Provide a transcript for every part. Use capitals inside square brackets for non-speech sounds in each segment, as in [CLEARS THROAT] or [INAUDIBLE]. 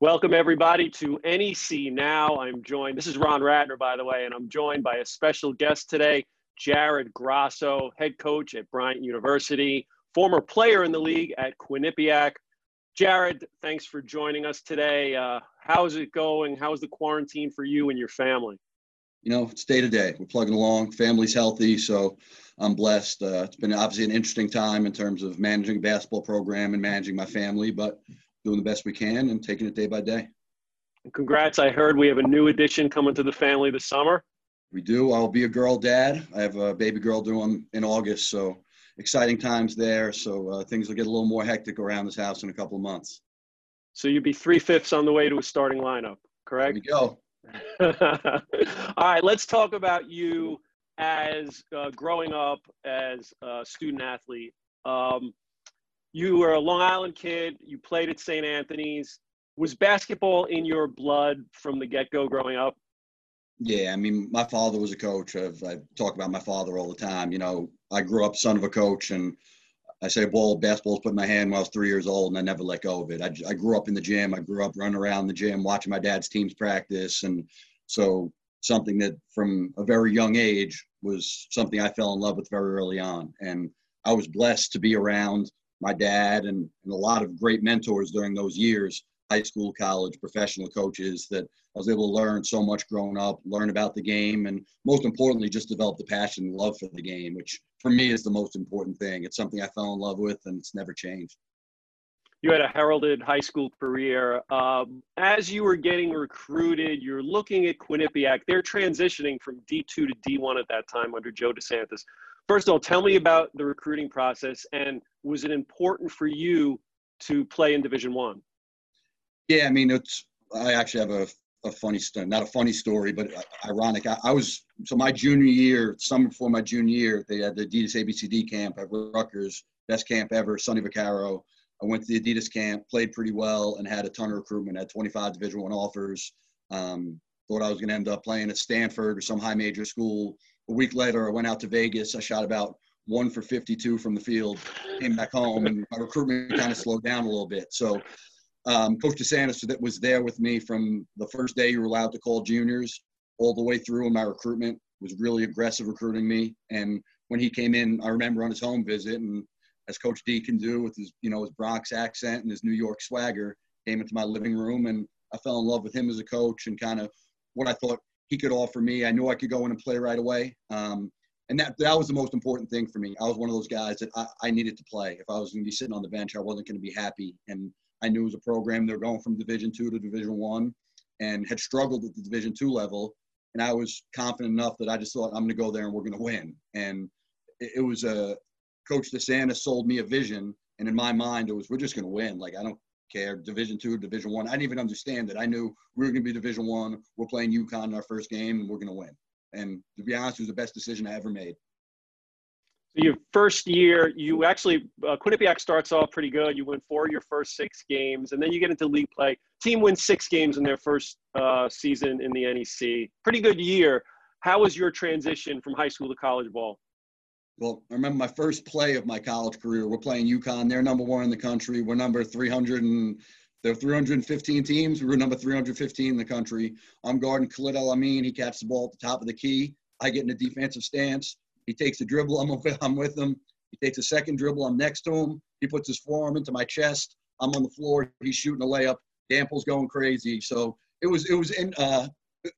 Welcome, everybody, to NEC Now. I'm joined, this is Ron Ratner, by the way, and I'm joined by a special guest today, Jared Grasso, head coach at Bryant University, former player in the league at Quinnipiac. Jared, thanks for joining us today. Uh, how's it going? How's the quarantine for you and your family? You know, it's day to day. We're plugging along. Family's healthy, so I'm blessed. Uh, it's been obviously an interesting time in terms of managing a basketball program and managing my family, but doing the best we can and taking it day by day. Congrats. I heard we have a new addition coming to the family this summer. We do. I'll be a girl dad. I have a baby girl due in August, so exciting times there. So uh, things will get a little more hectic around this house in a couple of months. So you'd be three fifths on the way to a starting lineup, correct? There we go. [LAUGHS] All right, let's talk about you as uh, growing up as a student athlete. Um, you were a Long Island kid. You played at St. Anthony's. Was basketball in your blood from the get go growing up? Yeah, I mean, my father was a coach. I've, I talk about my father all the time. You know, I grew up son of a coach, and I say ball, basketball's put in my hand when I was three years old, and I never let go of it. I, I grew up in the gym. I grew up running around the gym, watching my dad's teams practice, and so something that from a very young age was something I fell in love with very early on. And I was blessed to be around my dad and, and a lot of great mentors during those years high school, college, professional coaches that I was able to learn so much growing up, learn about the game, and most importantly, just develop the passion and love for the game, which for me is the most important thing. It's something I fell in love with, and it's never changed. You had a heralded high school career. Um, as you were getting recruited, you're looking at Quinnipiac. They're transitioning from D2 to D1 at that time under Joe DeSantis. First of all, tell me about the recruiting process, and was it important for you to play in Division One? Yeah, I mean, it's. I actually have a, a funny story, not a funny story, but ironic. I, I, was so my junior year, summer before my junior year, they had the Adidas ABCD camp at Rutgers, best camp ever. Sonny Vaccaro. I went to the Adidas camp, played pretty well, and had a ton of recruitment. Had 25 Division One offers. Um, thought I was going to end up playing at Stanford or some high major school a week later, I went out to Vegas. I shot about one for 52 from the field, came back home, and my recruitment kind of slowed down a little bit. So, um, Coach DeSantis that was there with me from the first day you were allowed to call juniors all the way through in my recruitment was really aggressive recruiting me. And when he came in, I remember on his home visit, and as Coach D can do with his, you know, his Bronx accent and his New York swagger, came into my living room, and I fell in love with him as a coach and kind of what I thought he could offer me. I knew I could go in and play right away. Um, and that, that was the most important thing for me. I was one of those guys that I, I needed to play. If I was going to be sitting on the bench, I wasn't going to be happy. And I knew it was a program they were going from Division two to Division one, and had struggled at the Division two level. And I was confident enough that I just thought I'm going to go there and we're going to win. And it, it was a Coach DeSantis sold me a vision, and in my mind, it was we're just going to win. Like I don't care. Division two, Division one. I. I didn't even understand it. I knew we were going to be Division one. We're playing UConn in our first game, and we're going to win. And to be honest, it was the best decision I ever made. So your first year, you actually uh, Quinnipiac starts off pretty good. You win four of your first six games, and then you get into league play. Team wins six games in their first uh, season in the NEC. Pretty good year. How was your transition from high school to college ball? Well, I remember my first play of my college career. We're playing UConn. They're number one in the country. We're number 300 and there are 315 teams. We were number 315 in the country. I'm guarding Khalid El-Amin. He catches the ball at the top of the key. I get in a defensive stance. He takes a dribble. I'm with, I'm with him. He takes a second dribble. I'm next to him. He puts his forearm into my chest. I'm on the floor. He's shooting a layup. Gampel's going crazy. So it was it was in uh,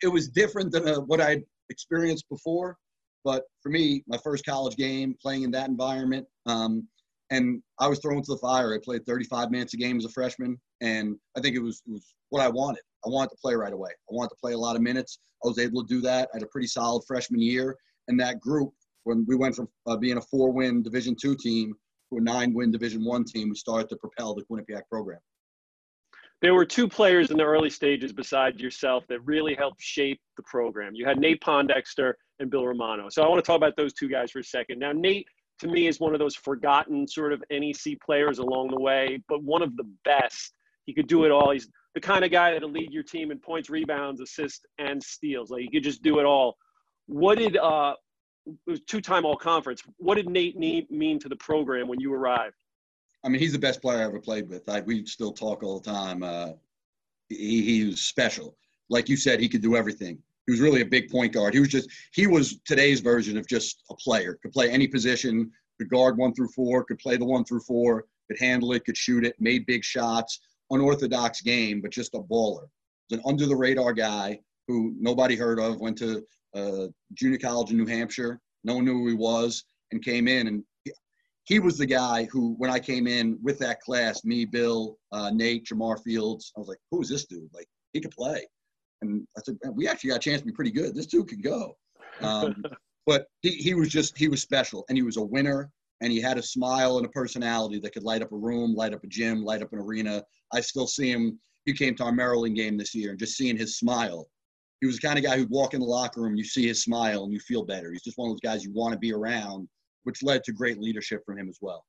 it was different than uh, what I'd experienced before. But for me, my first college game, playing in that environment, um, and I was thrown to the fire. I played 35 minutes a game as a freshman, and I think it was, it was what I wanted. I wanted to play right away. I wanted to play a lot of minutes. I was able to do that. I had a pretty solid freshman year, and that group, when we went from uh, being a four-win Division two team to a nine-win Division one team, we started to propel the Quinnipiac program there were two players in the early stages besides yourself that really helped shape the program. You had Nate Pondexter and Bill Romano. So I want to talk about those two guys for a second. Now, Nate, to me, is one of those forgotten sort of NEC players along the way, but one of the best. He could do it all. He's the kind of guy that'll lead your team in points, rebounds, assists, and steals. Like he could just do it all. What did uh, it was two-time All-Conference? What did Nate mean to the program when you arrived? I mean, he's the best player I ever played with. I, we still talk all the time. Uh, he, he was special. Like you said, he could do everything. He was really a big point guard. He was just he was today's version of just a player. Could play any position. Could guard one through four. Could play the one through four. Could handle it. Could shoot it. Made big shots. Unorthodox game, but just a baller. Was an under the radar guy who nobody heard of. Went to uh, junior college in New Hampshire. No one knew who he was, and came in and he was the guy who, when I came in with that class, me, Bill, uh, Nate, Jamar Fields, I was like, who is this dude? Like, he could play. And I said, we actually got a chance to be pretty good. This dude could go. [LAUGHS] Um, but he, he was just, he was special. And he was a winner. And he had a smile and a personality that could light up a room, light up a gym, light up an arena. I still see him. He came to our Maryland game this year and just seeing his smile. He was the kind of guy who'd walk in the locker room, you see his smile, and you feel better. He's just one of those guys you want to be around which led to great leadership from him as well.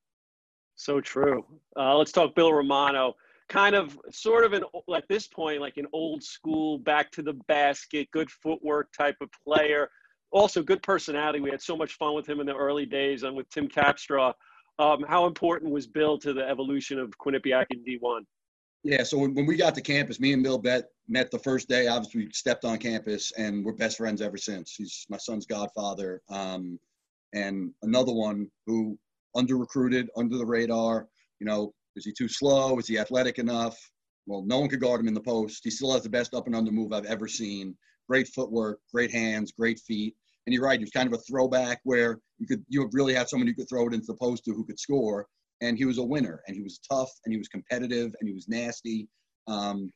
So true. Uh, let's talk Bill Romano. Kind of, sort of, an at this point, like an old school, back to the basket, good footwork type of player. Also, good personality. We had so much fun with him in the early days and with Tim Capstraw. Um, how important was Bill to the evolution of Quinnipiac in D1? Yeah, so when, we got to campus, me and Bill bet, met the first day. Obviously, we stepped on campus, and we're best friends ever since. He's my son's godfather. Um, and another one who under recruited, under the radar. You know, is he too slow? Is he athletic enough? Well, no one could guard him in the post. He still has the best up and under move I've ever seen. Great footwork, great hands, great feet. And you're right, he was kind of a throwback where you could you really had someone you could throw it into the post to who could score. And he was a winner, and he was tough, and he was competitive, and he was nasty. Um,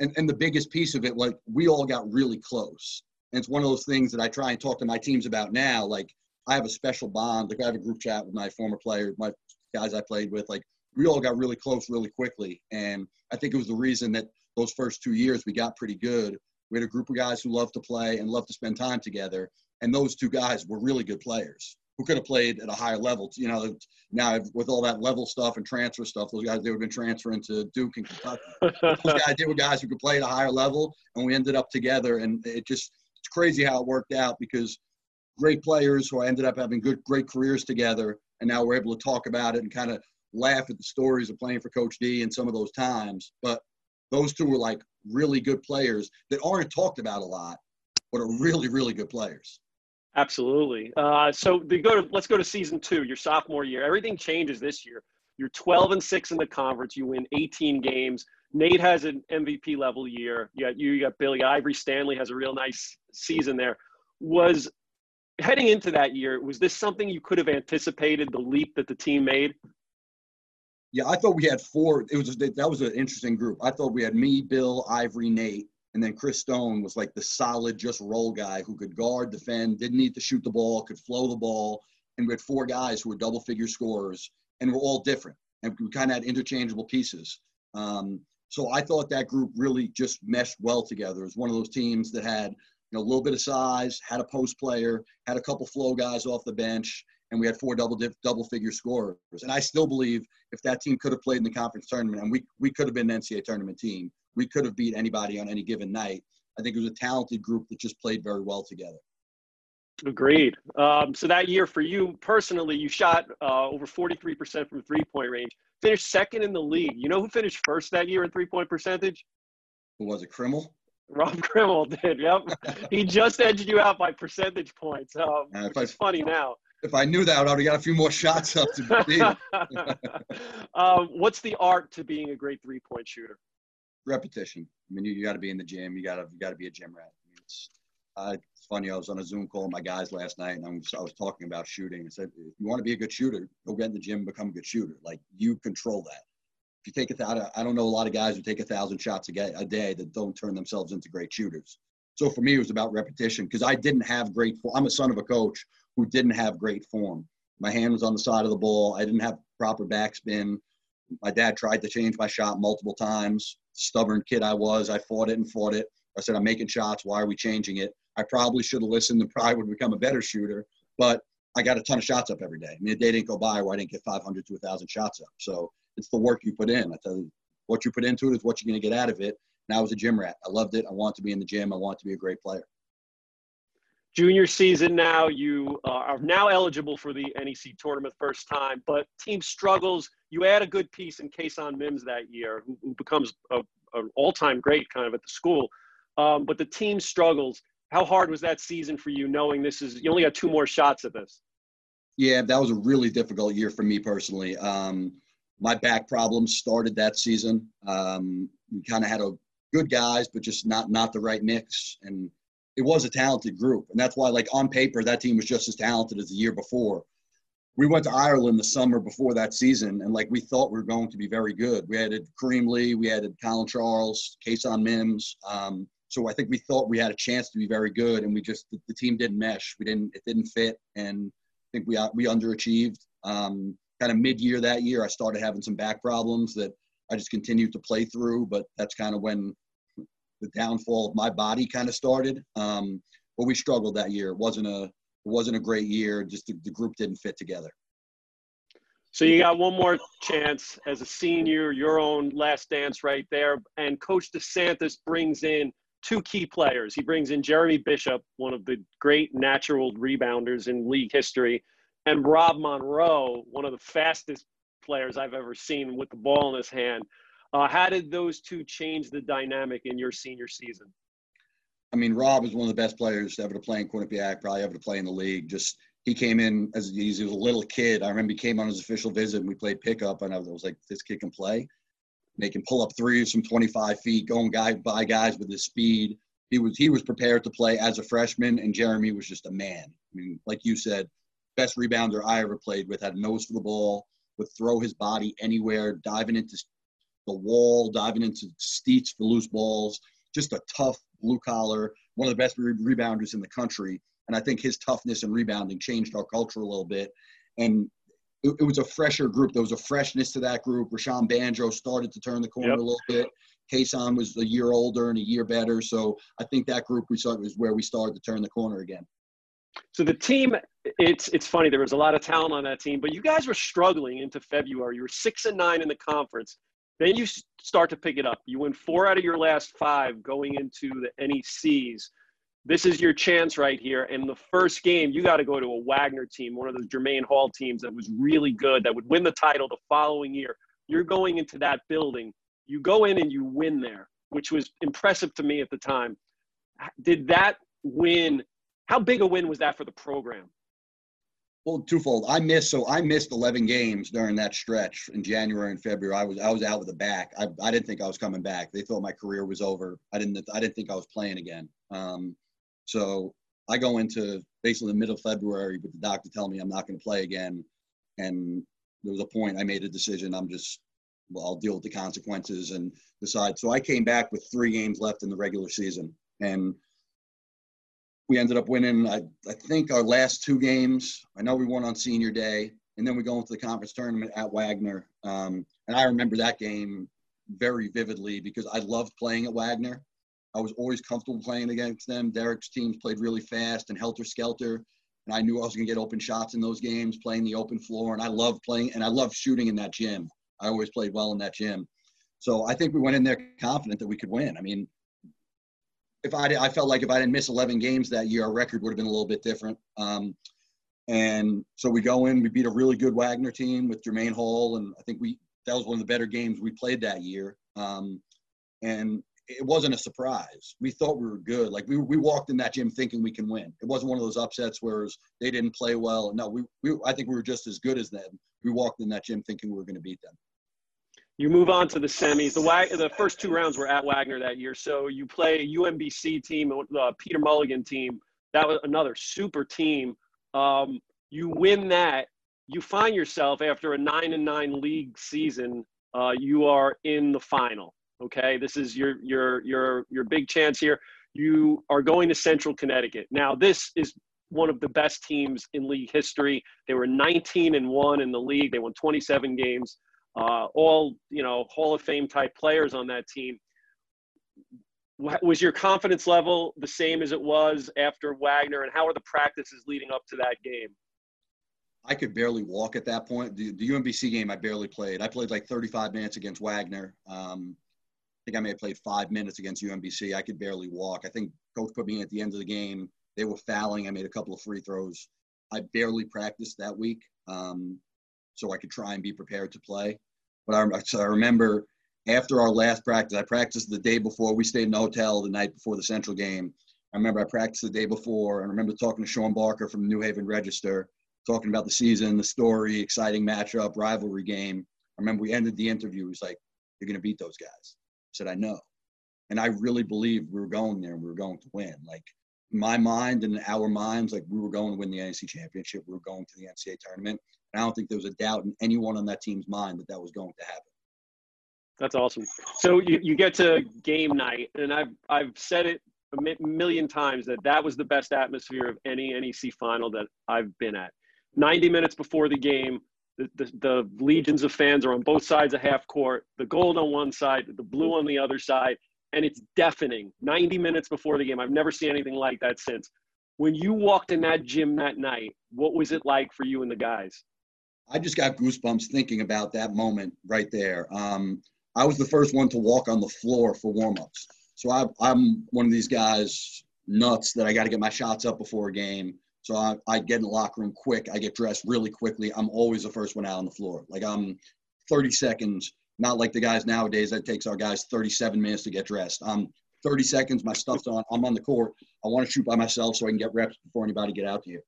and, and the biggest piece of it, like we all got really close. And it's one of those things that I try and talk to my teams about now. Like I have a special bond. Like I have a group chat with my former players, my guys I played with. Like we all got really close really quickly, and I think it was the reason that those first two years we got pretty good. We had a group of guys who loved to play and loved to spend time together, and those two guys were really good players who could have played at a higher level. You know, now with all that level stuff and transfer stuff, those guys they would have been transferring to Duke and Kentucky. [LAUGHS] those guys they were guys who could play at a higher level, and we ended up together, and it just it's crazy how it worked out because great players who I ended up having good, great careers together. And now we're able to talk about it and kind of laugh at the stories of playing for Coach D and some of those times. But those two were like really good players that aren't talked about a lot, but are really, really good players. Absolutely. Uh, so they go to let's go to season two, your sophomore year. Everything changes this year. You're 12 and six in the conference. You win 18 games. Nate has an MVP level year. You got you, you got Billy Ivory Stanley has a real nice season there. Was heading into that year, was this something you could have anticipated the leap that the team made? Yeah, I thought we had four. It was that was an interesting group. I thought we had me, Bill, Ivory, Nate, and then Chris Stone was like the solid, just roll guy who could guard, defend, didn't need to shoot the ball, could flow the ball, and we had four guys who were double figure scorers, and we're all different, and we kind of had interchangeable pieces. Um, so I thought that group really just meshed well together. It was one of those teams that had you know, a little bit of size, had a post player, had a couple flow guys off the bench, and we had four double dip, double figure scorers. And I still believe if that team could have played in the conference tournament, and we we could have been an NCAA tournament team, we could have beat anybody on any given night. I think it was a talented group that just played very well together. Agreed. Um, so that year for you personally, you shot uh, over 43% from three point range, finished second in the league. You know who finished first that year in three point percentage? Who was it, Krimmel? Rob [LAUGHS] Krimmel did. Yep, [LAUGHS] he just edged you out by percentage points. Um, uh, which I, is funny now. If I knew that, I would have got a few more shots up to [LAUGHS] beat. um, what's the art to being a great three-point shooter? Repetition. I mean, you, you got to be in the gym. You got to you got to be a gym rat. I mean, it's, uh, it's funny. I was on a Zoom call with my guys last night, and I was, I was talking about shooting. I said, if you want to be a good shooter, go get in the gym, and become a good shooter. Like you control that if you take a thousand, I don't know a lot of guys who take a thousand shots a, a day that don't turn themselves into great shooters. So for me, it was about repetition because I didn't have great. I'm a son of a coach who didn't have great form. My hand was on the side of the ball. I didn't have proper backspin. My dad tried to change my shot multiple times. Stubborn kid I was. I fought it and fought it. I said, I'm making shots. Why are we changing it? I probably should have listened and probably would become a better shooter. But I got a ton of shots up every day. I mean, a day didn't go by where I didn't get 500 to 1,000 shots up. So it's the work you put in. I tell you, what you put into it is what you're going to get out of it. And I was a gym rat. I loved it. I want to be in the gym. I want to be a great player. Junior season now, you uh, are now eligible for the NEC tournament first time, but team struggles. You add a good piece in Kason Mims that year, who, who becomes a, an all-time great kind of at the school. Um, but the team struggles. How hard was that season for you, knowing this is you only got two more shots at this? Yeah, that was a really difficult year for me personally. Um, my back problems started that season. Um, we kind of had a good guys, but just not not the right mix. And it was a talented group, and that's why, like on paper, that team was just as talented as the year before. We went to Ireland the summer before that season, and like we thought we were going to be very good. We added Kareem Lee, we added Colin Charles, Kason Mims. Um, so I think we thought we had a chance to be very good, and we just the, the team didn't mesh. We didn't it didn't fit, and I think we we underachieved. Um, kind of mid-year that year, I started having some back problems that I just continued to play through, but that's kind of when the downfall of my body kind of started. Um, but we struggled that year. It wasn't a it wasn't a great year. Just the, the group didn't fit together. So you got one more chance as a senior, your own last dance right there. And Coach DeSantis brings in two key players. He brings in Jeremy Bishop, one of the great natural rebounders in league history, and Rob Monroe, one of the fastest players I've ever seen with the ball in his hand. Uh, how did those two change the dynamic in your senior season? I mean, Rob is one of the best players ever to play in Quinnipiac, probably ever to play in the league. Just he came in as he was a little kid. I remember he came on his official visit and we played pickup, and I was, like, this kid can play. They can pull up threes from 25 feet, going guy by guys with his speed. He was he was prepared to play as a freshman, and Jeremy was just a man. I mean, like you said, best rebounder I ever played with. Had a nose for the ball, would throw his body anywhere, diving into the wall, diving into steets for loose balls. Just a tough blue collar, one of the best re- rebounders in the country. And I think his toughness and rebounding changed our culture a little bit. And it, it was a fresher group. There was a freshness to that group. Rashawn Banjo started to turn the corner yep. a little bit. Kason was a year older and a year better. So I think that group we saw was where we started to turn the corner again. So the team, it's it's funny. There was a lot of talent on that team, but you guys were struggling into February. You were six and nine in the conference. Then you start to pick it up. You win four out of your last five going into the NECs. This is your chance right here. And the first game, you got to go to a Wagner team, one of those Jermaine Hall teams that was really good, that would win the title the following year. You're going into that building. You go in and you win there, which was impressive to me at the time. Did that win? How big a win was that for the program? Well, twofold. I missed so I missed 11 games during that stretch in January and February. I was I was out with a back. I, I didn't think I was coming back. They thought my career was over. I didn't I didn't think I was playing again. Um, so I go into basically the middle of February with the doctor telling me I'm not going to play again. And there was a point I made a decision. I'm just well, I'll deal with the consequences and decide. So I came back with three games left in the regular season, and we ended up winning, I, I think, our last two games. I know we won on senior day, and then we go into the conference tournament at Wagner. Um, and I remember that game very vividly because I loved playing at Wagner. I was always comfortable playing against them. Dereck's teams played really fast and helter skelter. And I knew I was going to get open shots in those games, playing the open floor. And I loved playing, and I loved shooting in that gym. I always played well in that gym. So I think we went in there confident that we could win. I mean, if I I felt like if I didn't miss 11 games that year, our record would have been a little bit different. Um, and so we go in, we beat a really good Wagner team with Jermaine Hall, and I think we that was one of the better games we played that year. Um, and it wasn't a surprise. We thought we were good. Like we, we walked in that gym thinking we can win. It wasn't one of those upsets where they didn't play well. No, we, we I think we were just as good as them. We walked in that gym thinking we were going to beat them. You move on to the semis. The, Wag- the first two rounds were at Wagner that year. So you play a UMBC team, the uh, Peter Mulligan team. That was another super team. Um, you win that. You find yourself after a nine and nine league season. Uh, you are in the final. Okay, this is your your your your big chance here. You are going to Central Connecticut. Now, this is one of the best teams in league history. They were 19 and one in the league. They won 27 games uh, all you know Hall of Fame type players on that team. Was your confidence level the same as it was after Wagner, and how are the practices leading up to that game? I could barely walk at that point. The, the UMBC game I barely played. I played like 35 minutes against Wagner. Um, I think I may have played five minutes against UMBC. I could barely walk. I think coach put me in at the end of the game. They were fouling. I made a couple of free throws. I barely practiced that week. Um, so I could try and be prepared to play. But I, so I remember after our last practice, I practiced the day before. We stayed in the hotel the night before the Central game. I remember I practiced the day before, I remember talking to Sean Barker from the New Haven Register, talking about the season, the story, exciting matchup, rivalry game. I remember we ended the interview. He was like, "You're going to beat those guys." I said, "I know," and I really believed we were going there and we were going to win. Like my mind and our minds, like we were going to win the NC championship. We were going to the NCAA tournament. And I don't think there was a doubt in anyone on that team's mind that that was going to happen. That's awesome. So you, you get to game night, and I've I've said it a million times that that was the best atmosphere of any NEC final that I've been at. 90 minutes before the game, the, the, the, legions of fans are on both sides of half court, the gold on one side, the blue on the other side, and it's deafening. 90 minutes before the game. I've never seen anything like that since. When you walked in that gym that night, what was it like for you and the guys? I just got goosebumps thinking about that moment right there. Um, I was the first one to walk on the floor for warmups. So I, I'm one of these guys nuts that I got to get my shots up before a game. So I, I get in the locker room quick. I get dressed really quickly. I'm always the first one out on the floor. Like I'm 30 seconds, not like the guys nowadays that takes our guys 37 minutes to get dressed. I'm 30 seconds. My stuff's on. I'm on the court. I want to shoot by myself so I can get reps before anybody get out to you.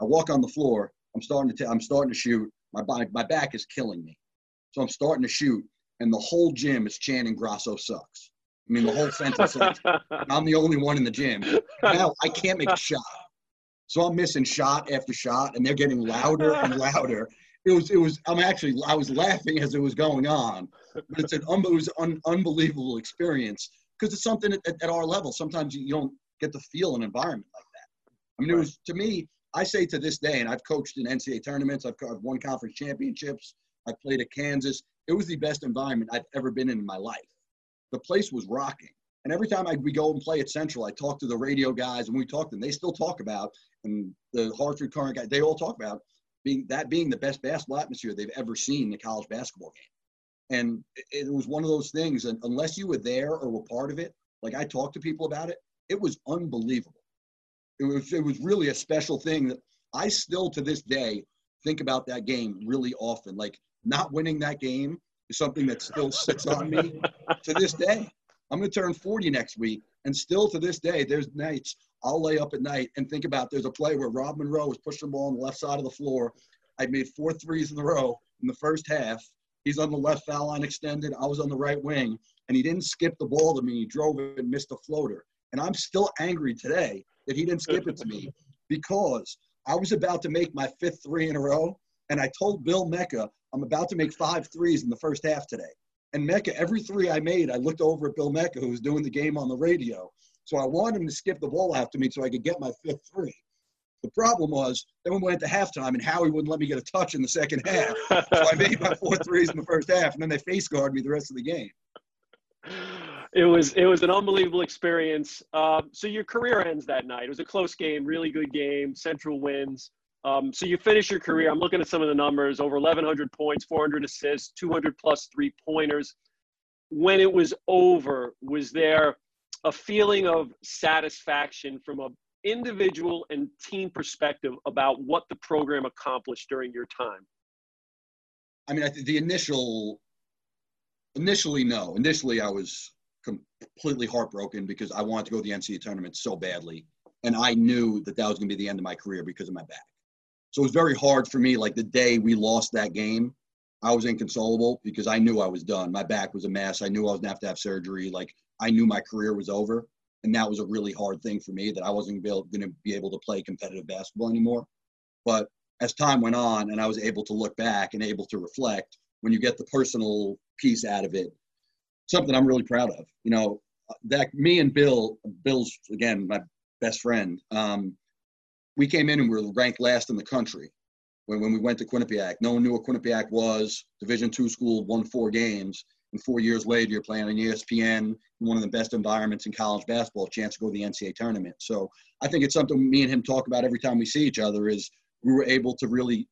I walk on the floor. I'm starting to. T- I'm starting to shoot. My, my, my back is killing me. So I'm starting to shoot, and the whole gym is chanting Grasso sucks. I mean, the whole sentence sucks. [LAUGHS] I'm the only one in the gym. Now I can't make a [LAUGHS] shot. So I'm missing shot after shot, and they're getting louder and [LAUGHS] louder. It was, it was. I'm actually, I was laughing as it was going on, but it's an un, it was an unbelievable experience because it's something at, at, our level. Sometimes you don't get to feel an environment like that. I mean, it was to me. I say to this day, and I've coached in NCAA tournaments, I've, I've won conference championships, I've played at Kansas. It was the best environment I've ever been in, in my life. The place was rocking. And every time I, we go and play at Central, I talk to the radio guys and we talk to them. They still talk about, and the Hartford Courant guys, they all talk about being that being the best basketball atmosphere they've ever seen in a college basketball game. And it, it was one of those things, and unless you were there or were part of it, like I talked to people about it, it was unbelievable it was it was really a special thing that I still to this day think about that game really often. Like not winning that game is something that still sits on me [LAUGHS] to this day. I'm going to turn 40 next week, and still to this day, there's nights I'll lay up at night and think about there's a play where Rob Monroe was pushing the ball on the left side of the floor. I made four threes in a row in the first half. He's on the left foul line extended. I was on the right wing, and he didn't skip the ball to me. He drove it and missed a floater. And I'm still angry today that he didn't skip it to me because I was about to make my fifth three in a row. And I told Bill Mecca, I'm about to make five threes in the first half today. And Mecca, every three I made, I looked over at Bill Mecca, who was doing the game on the radio. So I wanted him to skip the ball after me so I could get my fifth three. The problem was, then we went to halftime, and Howie wouldn't let me get a touch in the second half. so I made my four threes in the first half, and then they face guarded me the rest of the game it was it was an unbelievable experience. Uh, so your career ends that night. It was a close game, really good game. Central wins. Um, so you finish your career. I'm looking at some of the numbers: over 1,100 points, 400 assists, 200 plus three pointers. When it was over, was there a feeling of satisfaction from a individual and team perspective about what the program accomplished during your time? I mean, I think the initial, initially, no. Initially, I was completely heartbroken because I wanted to go to the NCAA tournament so badly. And I knew that that was going to be the end of my career because of my back. So it was very hard for me. Like the day we lost that game, I was inconsolable because I knew I was done. My back was a mess. I knew I was going to have to have surgery. Like I knew my career was over. And that was a really hard thing for me that I wasn't going to be able to play competitive basketball anymore. But as time went on and I was able to look back and able to reflect, when you get the personal piece out of it, something I'm really proud of. You know, that me and Bill, Bill's again my best friend. Um, we came in and we were ranked last in the country when, when we went to Quinnipiac. No one knew what Quinnipiac was. Division two school, won four games, and four years later you're playing on ESPN, in one of the best environments in college basketball, chance to go to the NCAA tournament. So I think it's something me and him talk about every time we see each other. Is we were able to really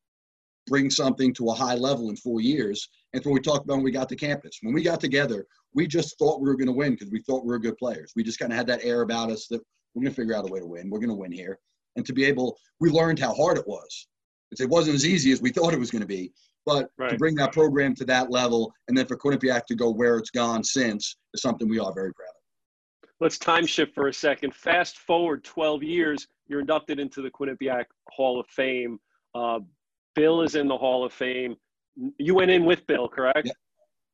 bring something to a high level in four years. And it's what we talked about when we got to campus. When we got together, we just thought we were going to win because we thought we were good players. We just kind of had that air about us that we're going to figure out a way to win. We're going to win here. And to be able, we learned how hard it was. It wasn't as easy as we thought it was going to be. But Right. to bring that program to that level, and then for Quinnipiac to go where it's gone since, is something we are very proud of. Let's time shift for a second. Fast forward 12 years, you're inducted into the Quinnipiac Hall of Fame. Uh, Bill is in the Hall of Fame. You went in with Bill, correct? Yeah.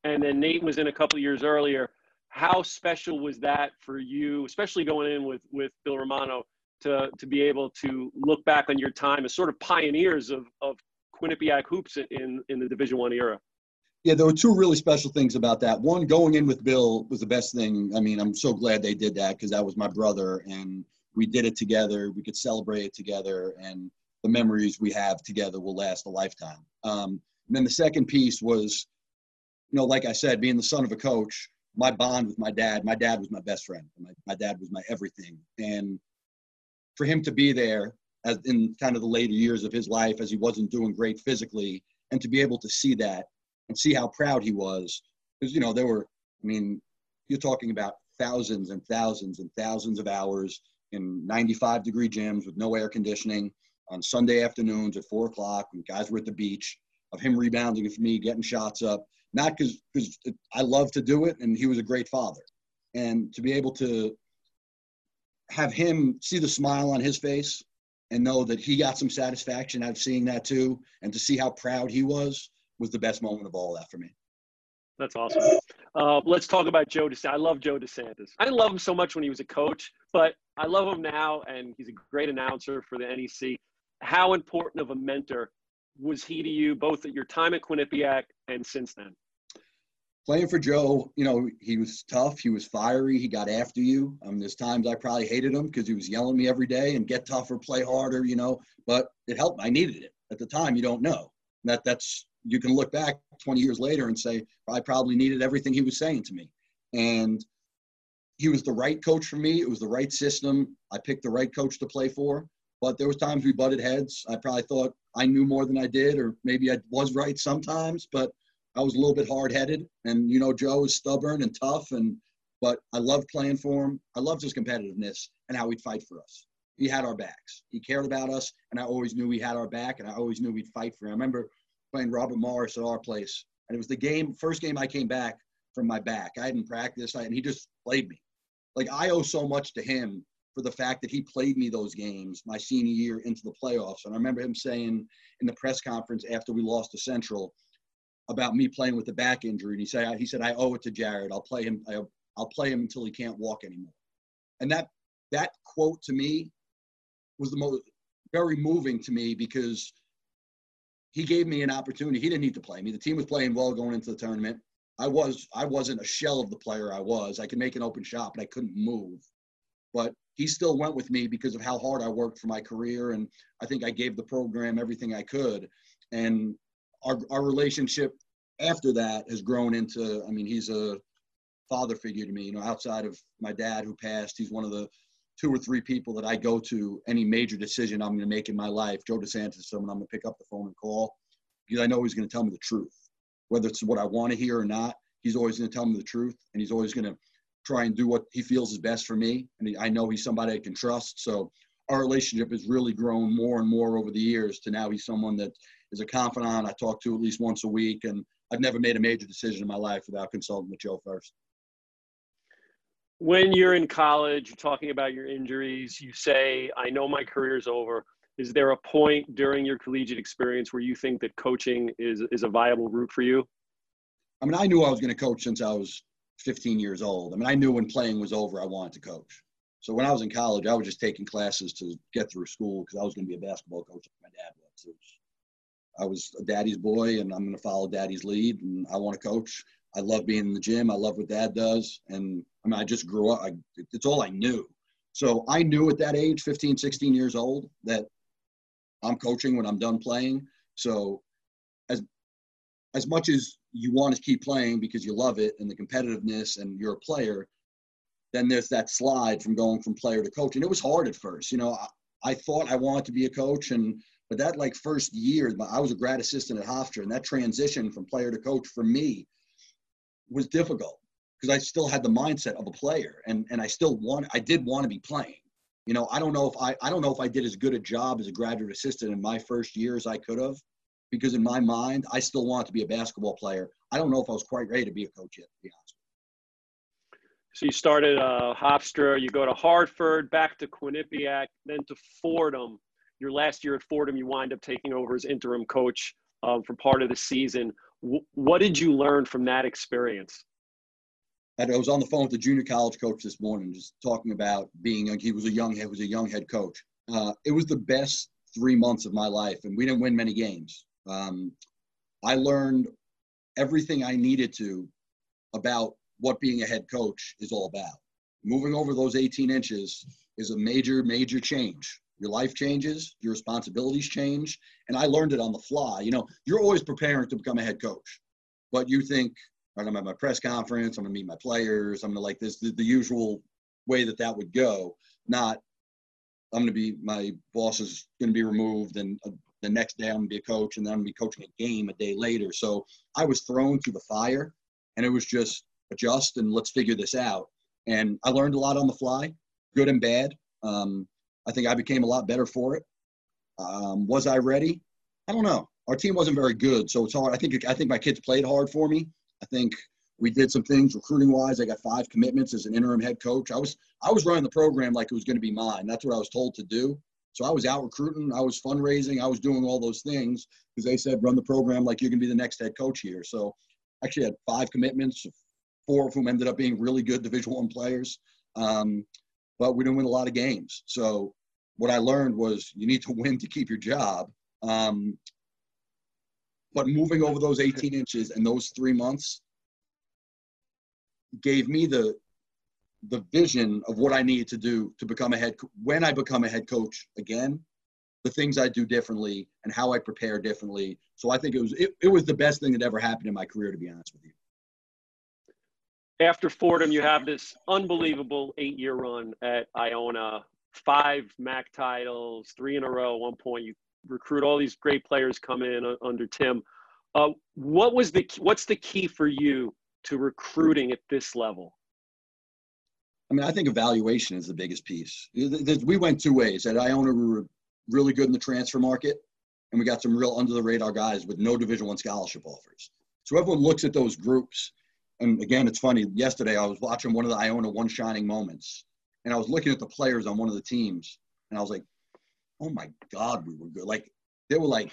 And then Nate was in a couple of years earlier. How special was that for you, especially going in with with Bill Romano, to to be able to look back on your time as sort of pioneers of of Quinnipiac hoops in in the Division One era? Yeah, there were two really special things about that. One, going in with Bill was the best thing. I mean, I'm so glad they did that because that was my brother, and we did it together. We could celebrate it together, and the memories we have together will last a lifetime. Um, and then the second piece was, you know, like I said, being the son of a coach, my bond with my dad. My dad was my best friend. My, my dad was my everything, and for him to be there as in kind of the later years of his life, as he wasn't doing great physically, and to be able to see that and see how proud he was. Because, you know, there were, I mean, you're talking about thousands and thousands and thousands of hours in 95 degree gyms with no air conditioning on Sunday afternoons at four o'clock when guys were at the beach, of him rebounding for me, getting shots up. Not because because I love to do it, and he was a great father, and to be able to have him see the smile on his face and know that he got some satisfaction out of seeing that too, and to see how proud he was was the best moment of all that for me. That's awesome. Uh, let's talk about Joe DeSantis. I love Joe DeSantis. I didn't love him so much when he was a coach, but I love him now, and he's a great announcer for the NEC. How important of a mentor was he to you, both at your time at Quinnipiac and since then? Playing for Joe, you know, he was tough. He was fiery. He got after you. Um, there's times I probably hated him because he was yelling at me every day and get tougher, play harder, you know. But it helped. I needed it at the time. You don't know that. That's you can look back 20 years later and say I probably needed everything he was saying to me. And he was the right coach for me. It was the right system. I picked the right coach to play for. But there was times we butted heads. I probably thought I knew more than I did, or maybe I was right sometimes. But I was a little bit hard headed. And you know, Joe is stubborn and tough. And but I loved playing for him. I loved his competitiveness and how he'd fight for us. He had our backs. He cared about us, and I always knew he had our back, and I always knew we'd fight for him. I remember playing Robert Morris at our place. And it was the game, first game I came back from my back. I hadn't practiced, and he just played me. Like I owe so much to him for the fact that he played me those games my senior year into the playoffs. And I remember him saying in the press conference after we lost to Central about me playing with the back injury, and he said, he said, I owe it to Jared. I'll play him. I'll play him until he can't walk anymore. And that that quote to me was the most very moving to me because he gave me an opportunity. He didn't need to play me. The team was playing well going into the tournament. I was I wasn't a shell of the player I was. I could make an open shot, but I couldn't move. But he still went with me because of how hard I worked for my career, and I think I gave the program everything I could. And our our relationship after that has grown into. I mean, he's a father figure to me. You know, outside of my dad who passed, he's one of the two or three people that I go to any major decision I'm going to make in my life. Joe DeSantis is someone I'm going to pick up the phone and call because I know he's going to tell me the truth, whether it's what I want to hear or not. He's always going to tell me the truth, and he's always going to try and do what he feels is best for me. And he, I know he's somebody I can trust. So our relationship has really grown more and more over the years to now he's someone that is a confidant I talk to at least once a week, and I've never made a major decision in my life without consulting with Joe first when you're in college, you're talking about your injuries, you say, I know my career's over. Is there a point during your collegiate experience where you think that coaching is, is a viable route for you? I mean, I knew I was going to coach since I was 15 years old. I mean, I knew when playing was over, I wanted to coach. So when I was in college, I was just taking classes to get through school because I was going to be a basketball coach like my dad was. I was a daddy's boy, and I'm going to follow daddy's lead, and I want to coach. I love being in the gym. I love what dad does. And I mean, I just grew up. I, it's all I knew. So I knew at that age, 15, 16 years old, that I'm coaching when I'm done playing. So as much as you want to keep playing because you love it and the competitiveness and you're a player, then there's that slide from going from player to coach. And it was hard at first. You know, I, I thought I wanted to be a coach and but that like first year, I was a grad assistant at Hofstra, and that transition from player to coach for me was difficult because I still had the mindset of a player and, and I still want I did want to be playing. You know, I don't know if I I don't know if I did as good a job as a graduate assistant in my first year as I could have, because in my mind, I still want to be a basketball player. I don't know if I was quite ready to be a coach yet, to be honest. So you started uh, Hofstra, you go to Hartford, back to Quinnipiac, then to Fordham. Your last year at Fordham, you wind up taking over as interim coach um, for part of the season. W- what did you learn from that experience? I was on the phone with the junior college coach this morning, just talking about being young. He was a young, he was a young head coach. Uh, it was the best three months of my life, and we didn't win many games. Um, I learned everything I needed to about what being a head coach is all about. Moving over those 18 inches is a major, major change. Your life changes, your responsibilities change, and I learned it on the fly. You know, you're always preparing to become a head coach, but you think, right, I'm at my press conference, I'm gonna meet my players, I'm gonna like this, the, the usual way that that would go. Not, I'm gonna be my boss is gonna be removed, and uh, the next day I'm gonna be a coach, and then I'm gonna be coaching a game a day later. So I was thrown through the fire, and it was just adjust and let's figure this out. And I learned a lot on the fly, good and bad. Um, I think I became a lot better for it. Um, was I ready? I don't know. Our team wasn't very good, so it's hard. I think I think my kids played hard for me. I think we did some things recruiting wise. I got five commitments as an interim head coach. I was I was running the program like it was going to be mine. That's what I was told to do. So I was out recruiting, I was fundraising, I was doing all those things because they said run the program like you're to be the next head coach here. So I actually had five commitments, four of whom ended up being really good Division One players. Um, but we didn't win a lot of games. So what I learned was you need to win to keep your job. Um, but moving over those 18 inches and those three months gave me the the vision of what I needed to do to become a head when I become a head coach again, the things I do differently and how I prepare differently. So I think it was it, it was the best thing that ever happened in my career, to be honest with you after Fordham, you have this unbelievable eight-year run at Iona, five MAAC titles, three in a row. At one point, you recruit all these great players come in under Tim. Uh, what was the what's the key for you to recruiting at this level? I mean, I think evaluation is the biggest piece. We went two ways. At Iona, we were really good in the transfer market, and we got some real under the radar guys with no Division One scholarship offers. So everyone looks at those groups and again, it's funny. Yesterday, I was watching one of the Iona One Shining Moments, and I was looking at the players on one of the teams, and I was like, "Oh my God, we were good!" Like there were like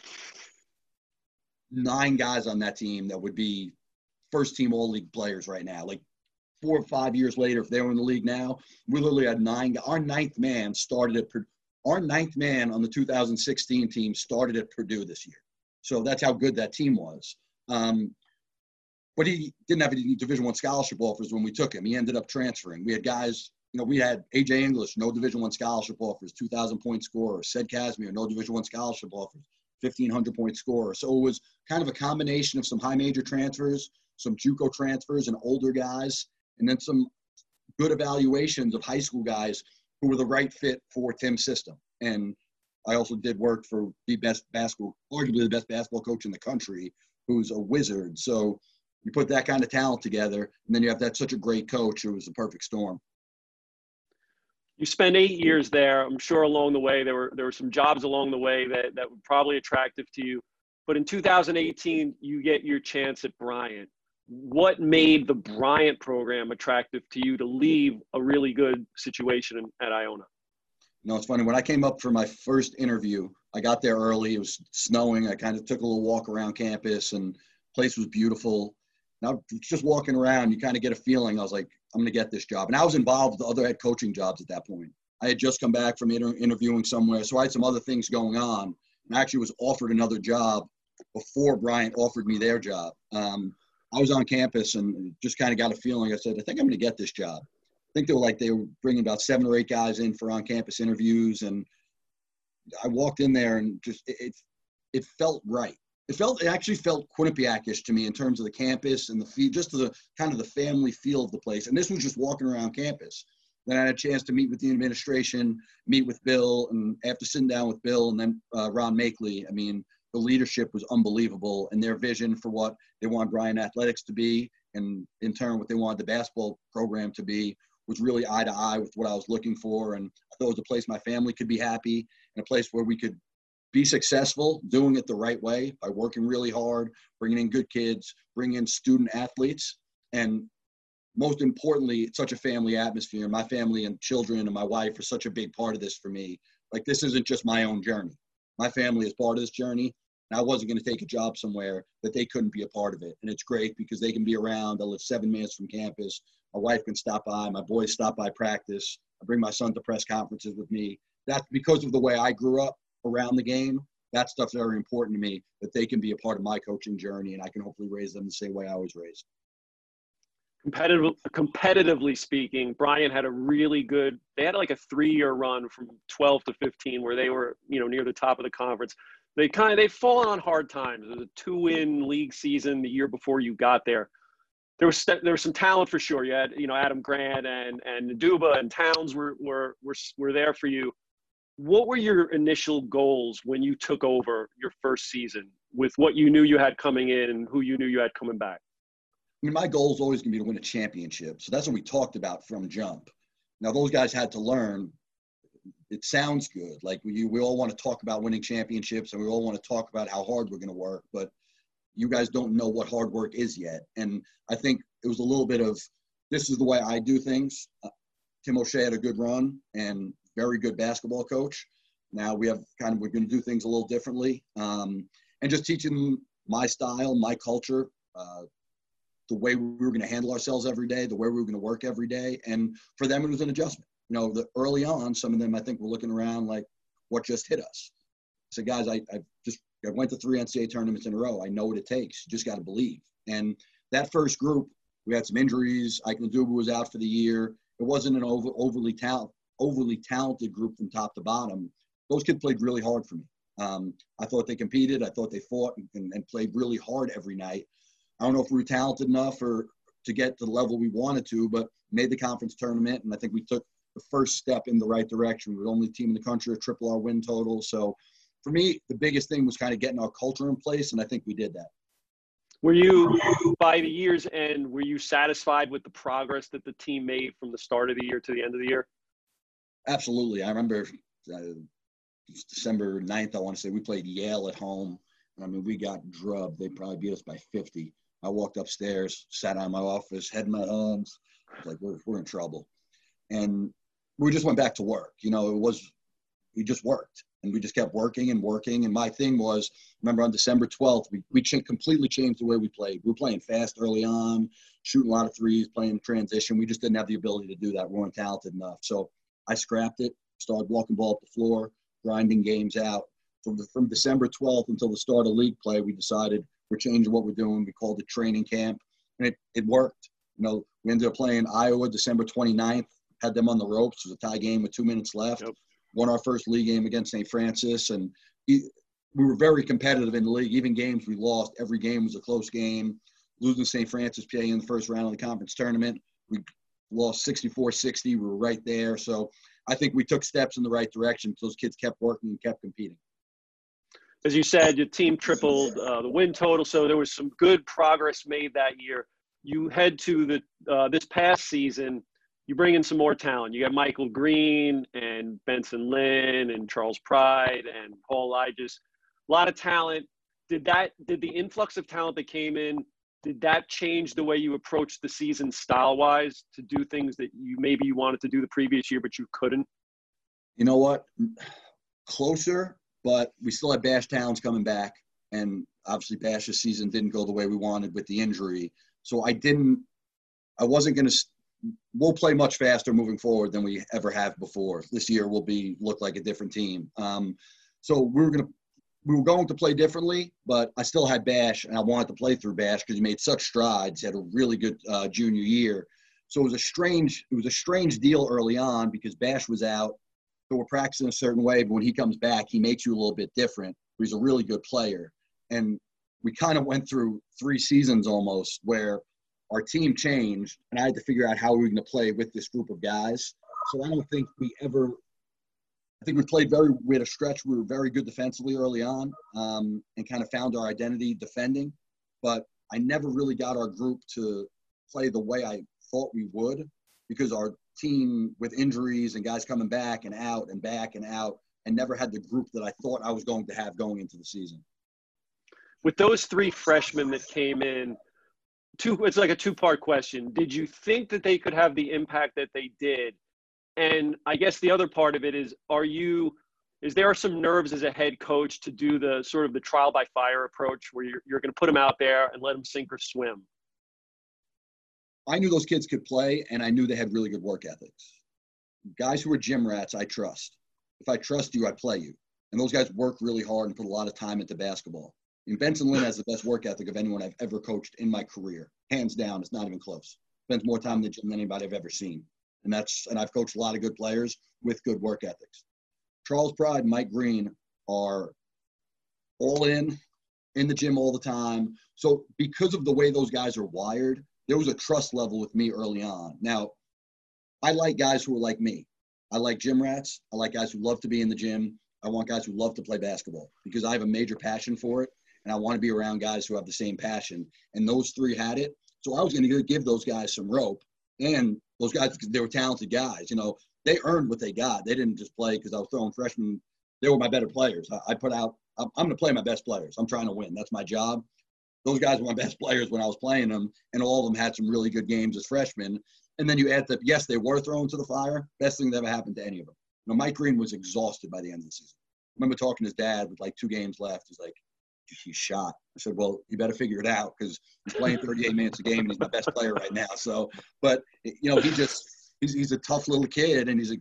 nine guys on that team that would be first team All League players right now. Like four or five years later, if they were in the league now, we literally had nine. Our ninth man started at our ninth man on the 2016 team started at Purdue this year. So that's how good that team was. Um, but he didn't have any Division One scholarship offers when we took him. He ended up transferring. We had guys, you know, we had AJ English, no Division One scholarship offers, 2,000 point scorer. Ced Casimir, no Division One scholarship offers, 1,500 point scorer. So it was kind of a combination of some high major transfers, some JUCO transfers, and older guys, and then some good evaluations of high school guys who were the right fit for Tim's system. And I also did work for the best basketball, arguably the best basketball coach in the country, who's a wizard. So you put that kind of talent together, and then you have that such a great coach. It was a perfect storm. You spent eight years there. I'm sure along the way there were there were some jobs along the way that that were probably attractive to you. But in 2018, you get your chance at Bryant. What made the Bryant program attractive to you to leave a really good situation at Iona? No, it's funny. When I came up for my first interview, I got there early. It was snowing. I kind of took a little walk around campus, and place was beautiful. Now, just walking around, you kind of get a feeling. I was like, I'm going to get this job. And I was involved with other head coaching jobs at that point. I had just come back from inter- interviewing somewhere, so I had some other things going on. And I actually was offered another job before Bryant offered me their job. Um, I was on campus and just kind of got a feeling. I said, I think I'm going to get this job. I think they were like they were bringing about seven or eight guys in for on-campus interviews, and I walked in there and just it it felt right it felt it actually felt Quinnipiac-ish to me in terms of the campus and the fee, just the kind of the family feel of the place. And this was just walking around campus. Then I had a chance to meet with the administration, meet with Bill, and after sitting down with Bill and then uh, Ron Machtley, I mean, the leadership was unbelievable, and their vision for what they want Bryant Athletics to be, and in turn what they wanted the basketball program to be, was really eye to eye with what I was looking for. And I thought it was a place my family could be happy, and a place where we could be successful doing it the right way by working really hard, bringing in good kids, bringing in student athletes, and most importantly, it's such a family atmosphere. My family and children and my wife are such a big part of this for me. Like this isn't just my own journey. My family is part of this journey. And I wasn't going to take a job somewhere that they couldn't be a part of it. And it's great because they can be around. I live seven minutes from campus. My wife can stop by. My boys stop by practice. I bring my son to press conferences with me. That's because of the way I grew up around the game. That stuff's very important to me that they can be a part of my coaching journey and I can hopefully raise them the same way I was raised. Competitive, competitively speaking, Bryant had a really good. They had like a three-year run from 12 to 15, where they were, you know, near the top of the conference. They kind of they've fallen on hard times. It was a two-win league season the year before you got there there was there was some talent for sure. You had you know Adam Grant and and Ndugba and Towns were were were were there for you. What were your initial goals when you took over your first season with what you knew you had coming in and who you knew you had coming back? I mean, my goal is always going to be to win a championship. So that's what we talked about from jump. Now those guys had to learn. It sounds good. Like we we all want to talk about winning championships and we all want to talk about how hard we're going to work, but you guys don't know what hard work is yet. And I think it was a little bit of this is the way I do things. Uh, Tim O'Shea had a good run and very good basketball coach. Now we have kind of we're going to do things a little differently, um, and just teaching my style, my culture, uh, the way we were going to handle ourselves every day, the way we were going to work every day, and for them it was an adjustment. You know, the early on, some of them I think were looking around like, "What just hit us?" So guys, I, I just I went to three NCAA tournaments in a row. I know what it takes. You just got to believe. And that first group, we had some injuries. Ike Ndugba was out for the year. It wasn't an over, overly talent, overly talented group from top to bottom. Those kids played really hard for me. Um, I thought they competed. I thought they fought and, and, played really hard every night. I don't know if we were talented enough or to get to the level we wanted to, but made the conference tournament, and I think we took the first step in the right direction. We were the only team in the country to triple our win total. So for me, the biggest thing was kind of getting our culture in place, and I think we did that. Were you, by the year's end, were you satisfied with the progress that the team made from the start of the year to the end of the year? Absolutely. I remember uh, December 9th, I want to say, we played Yale at home. And I mean, we got drubbed. They probably beat us by 50. I walked upstairs, sat on my office, head in my hands. like, we're, we're in trouble. And we just went back to work. You know, it was, we just worked and we just kept working and working. And my thing was, remember on December 12th, we, we completely changed the way we played. We were playing fast early on, shooting a lot of threes, playing transition. We just didn't have the ability to do that. We weren't talented enough. So I scrapped it, started walking ball up the floor, grinding games out. From, the, from December 12th until the start of league play, we decided we're changing what we're doing. We called it training camp, and it, it worked. You know, we ended up playing Iowa December 29th, had them on the ropes. It was a tie game with two minutes left. Yep won our first league game against St. Francis, and we were very competitive in the league. Even games we lost, every game was a close game. Losing St. Francis PA in the first round of the conference tournament, we lost 64-60. We were right there. So I think we took steps in the right direction. Those kids kept working and kept competing. As you said, your team tripled uh, the win total, so there was some good progress made that year. You head to the uh, this past season you bring in some more talent. You got Michael Green and Benson Lin and Charles Pride and Hall Elisias. A lot of talent. Did that did the influx of talent that came in, did that change the way you approached the season style wise to do things that you maybe you wanted to do the previous year but you couldn't? You know what? Closer, but we still had Bash Towns coming back and obviously Bash's season didn't go the way we wanted with the injury. So I didn't I wasn't going to we'll play much faster moving forward than we ever have before. This year will be look like a different team. Um, so we were gonna we were going to play differently, but I still had Bash, and I wanted to play through Bash because he made such strides. He had a really good uh, junior year. So it was a strange it was a strange deal early on because Bash was out. We're practicing a certain way, but when he comes back, he makes you a little bit different. He's a really good player, and we kind of went through three seasons almost where our team changed, and I had to figure out how we were going to play with this group of guys. So I don't think we ever. I think we played very. We had a stretch. We were very good defensively early on, um, and kind of found our identity defending. But I never really got our group to play the way I thought we would, because our team with injuries and guys coming back and out and back and out, and never had the group that I thought I was going to have going into the season. With those three freshmen that came in, two it's like a two-part question. Did you think that they could have the impact that they did? And I guess the other part of it is are you is there some nerves as a head coach to do the sort of the trial by fire approach where you're, you're going to put them out there and let them sink or swim? I knew those kids could play and I knew they had really good work ethics. Guys who are gym rats, I trust. If I trust you, I play you. And those guys work really hard and put a lot of time into basketball. And Benson Lin has the best work ethic of anyone I've ever coached in my career. Hands down, it's not even close. Spends more time in the gym than anybody I've ever seen. And that's and I've coached a lot of good players with good work ethics. Charles Pride Mike Green are all in, in the gym all the time. So because of the way those guys are wired, there was a trust level with me early on. Now, I like guys who are like me. I like gym rats. I like guys who love to be in the gym. I want guys who love to play basketball because I have a major passion for it, and I want to be around guys who have the same passion. And those three had it. So I was going to give those guys some rope, and those guys they were talented guys. You know, they earned what they got. They didn't just play because I was throwing freshmen. They were my better players. I, put out. I'm going to play my best players. I'm trying to win. That's my job. Those guys were my best players when I was playing them, and all of them had some really good games as freshmen. And then you add that, yes, they were thrown to the fire. Best thing that ever happened to any of them. You know, Mike Green was exhausted by the end of the season. I remember talking to his dad with like two games left. He's like, he's shot. I said, well, you better figure it out because he's playing 38 minutes a game and he's my best player right now. So, but you know, he just he's, he's a tough little kid and he's a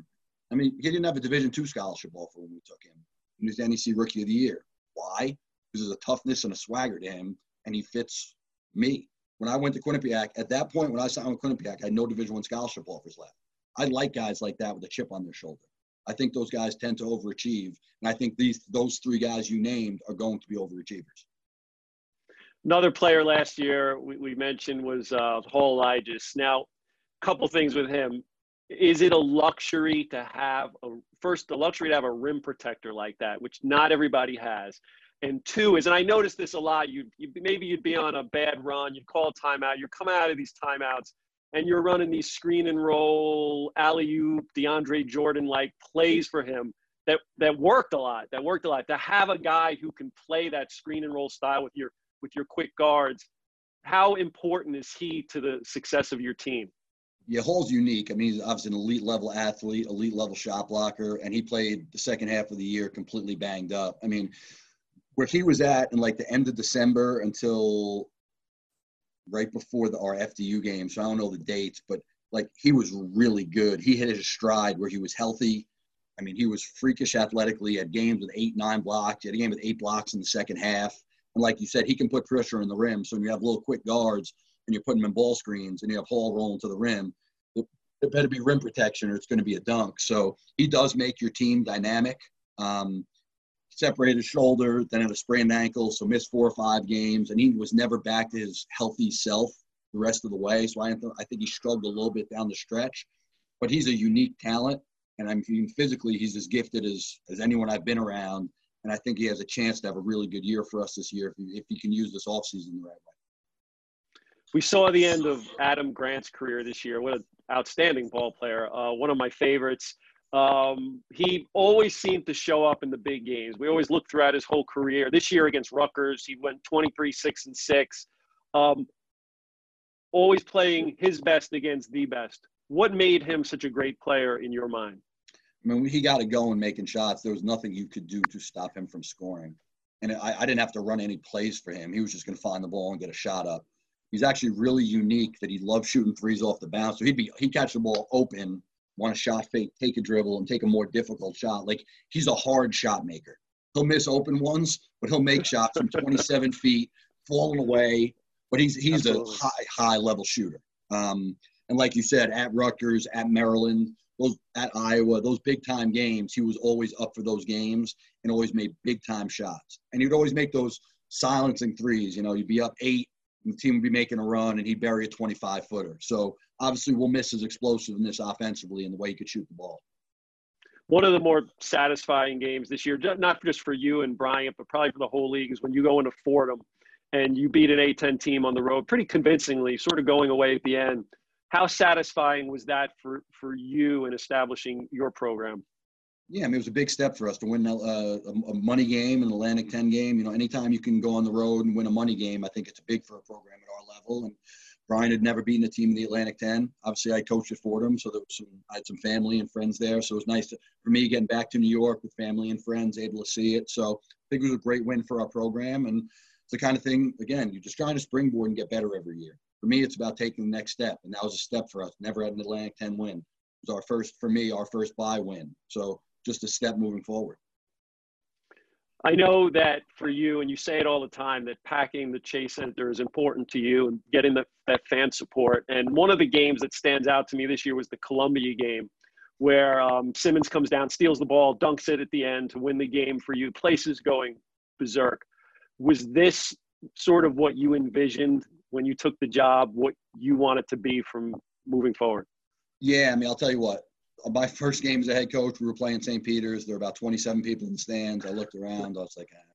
I mean, he didn't have a Division two scholarship offer when we took him. He was the NEC Rookie of the Year. Why? Because there's a toughness and a swagger to him, and he fits me. When I went to Quinnipiac, at that point when I signed with Quinnipiac, I had no Division one scholarship offers left. I like guys like that with a chip on their shoulder. I think those guys tend to overachieve, and I think these those three guys you named are going to be overachievers. Another player last year we, we mentioned was uh, Hall Elisias. Now, a couple things with him is it a luxury to have a first the luxury to have a rim protector like that which not everybody has and two is and i noticed this a lot you, maybe you'd be on a bad run you'd call a timeout you're coming out of these timeouts and you're running these screen and roll alley oop deandre jordan like plays for him that that worked a lot that worked a lot to have a guy who can play that screen and roll style with your with your quick guards how important is he to the success of your team yeah, Hall's unique. I mean, he's obviously an elite level athlete, elite level shot blocker, and he played the second half of the year completely banged up. I mean, where he was at in like the end of December until right before the our FDU game. So I don't know the dates, but like he was really good. He hit his stride where he was healthy. I mean, he was freakish athletically. Had games with eight, nine blocks. He had a game with eight blocks in the second half. And like you said, he can put pressure in the rim. So when you have little quick guards, and you put them in ball screens and you have Hall rolling to the rim, it better be rim protection or it's going to be a dunk. So he does make your team dynamic. Um, separated shoulder, then had a sprained ankle, so missed four or five games, and he was never back to his healthy self the rest of the way. So I, I think he struggled a little bit down the stretch, but he's a unique talent, and I'm mean, physically he's as gifted as as anyone I've been around, and I think he has a chance to have a really good year for us this year if he, if he can use this offseason the right way we saw the end of Adam Grant's career this year. What an outstanding ball player. Uh, one of my favorites. Um, he always seemed to show up in the big games. We always looked throughout his whole career. This year against Rutgers, he went 23, 6, and 6. Um, always playing his best against the best. What made him such a great player in your mind? I mean, he got to go and making shots. There was nothing you could do to stop him from scoring. And I, I didn't have to run any plays for him. He was just going to find the ball and get a shot up he's actually really unique that he loves shooting threes off the bounce. So he'd be he'd catch the ball open, want to shot fake, take a dribble, and take a more difficult shot. Like he's a hard shot maker. He'll miss open ones, but he'll make shots from [LAUGHS] 27 feet, falling away. But he's he's Absolutely. a high high level shooter. Um, and like you said, at Rutgers, at Maryland, those at Iowa, those big time games, he was always up for those games and always made big time shots. And he'd always make those silencing threes. You know, you'd be up eight, the team would be making a run and he'd bury a 25 footer. So obviously we'll miss his explosiveness offensively and the way he could shoot the ball. One of the more satisfying games this year, not just for you and Bryant, but probably for the whole league, is when you go into Fordham and you beat an A10 team on the road pretty convincingly, sort of going away at the end. How satisfying was that for, for you in establishing your program? Yeah, I mean, it was a big step for us to win uh, a, a, money game, an Atlantic 10 game. You know, anytime you can go on the road and win a money game, I think it's big for a program at our level. And Bryant had never beaten a team in the Atlantic 10. Obviously, I coached at Fordham, so there was some, I had some family and friends there. So it was nice to, for me getting back to New York with family and friends, able to see it. So I think it was a great win for our program. And it's the kind of thing, again, you're just trying to springboard and get better every year. For me, it's about taking the next step. And that was a step for us. Never had an Atlantic 10 win. It was our first, for me, our first buy win. So just a step moving forward. I know that for you, and you say it all the time, that packing the Chace Center is important to you and getting the, that fan support. And one of the games that stands out to me this year was the Columbia game, where um, Simmons comes down, steals the ball, dunks it at the end to win the game for you. Places going berserk. Was this sort of what you envisioned when you took the job? What you want it to be from moving forward? Yeah, I mean, I'll tell you what my first game as a head coach, we were playing St. Peter's. There were about 27 people in the stands. I looked around. I was like, ah,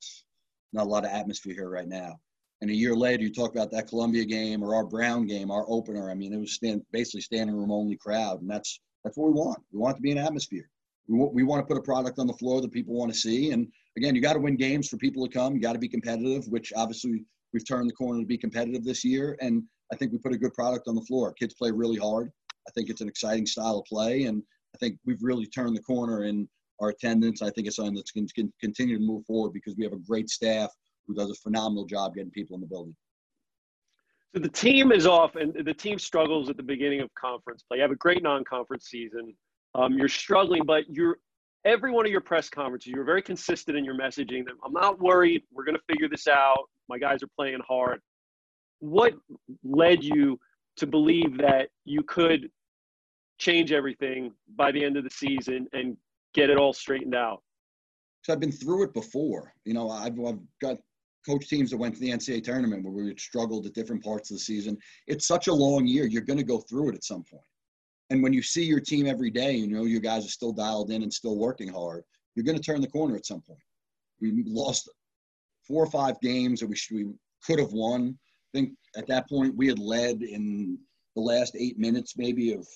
not a lot of atmosphere here right now. And a year later, you talk about that Columbia game or our Brown game, our opener. I mean, it was stand, basically standing room only crowd, and that's that's what we want. We want to be an atmosphere. We, w- we want to put a product on the floor that people want to see. And again, you got to win games for people to come. You got to be competitive, which obviously we've turned the corner to be competitive this year. And I think we put a good product on the floor. Kids play really hard. I think it's an exciting style of play, and I think we've really turned the corner in our attendance. I think it's something that's going to continue to move forward because we have a great staff who does a phenomenal job getting people in the building. So the team is off, and the team struggles at the beginning of conference play. You have a great non-conference season. Um, you're struggling, but you're every one of your press conferences. You're very consistent in your messaging. That I'm not worried. We're going to figure this out. My guys are playing hard. What led you to believe that you could change everything by the end of the season and get it all straightened out? So I've been through it before. You know, I've, I've got coach teams that went to the NCAA tournament where we struggled at different parts of the season. It's such a long year. You're going to go through it at some point. And when you see your team every day, you know, your guys are still dialed in and still working hard, you're going to turn the corner at some point. We lost four or five games that we, should, we could have won. I think at that point we had led in the last eight minutes maybe of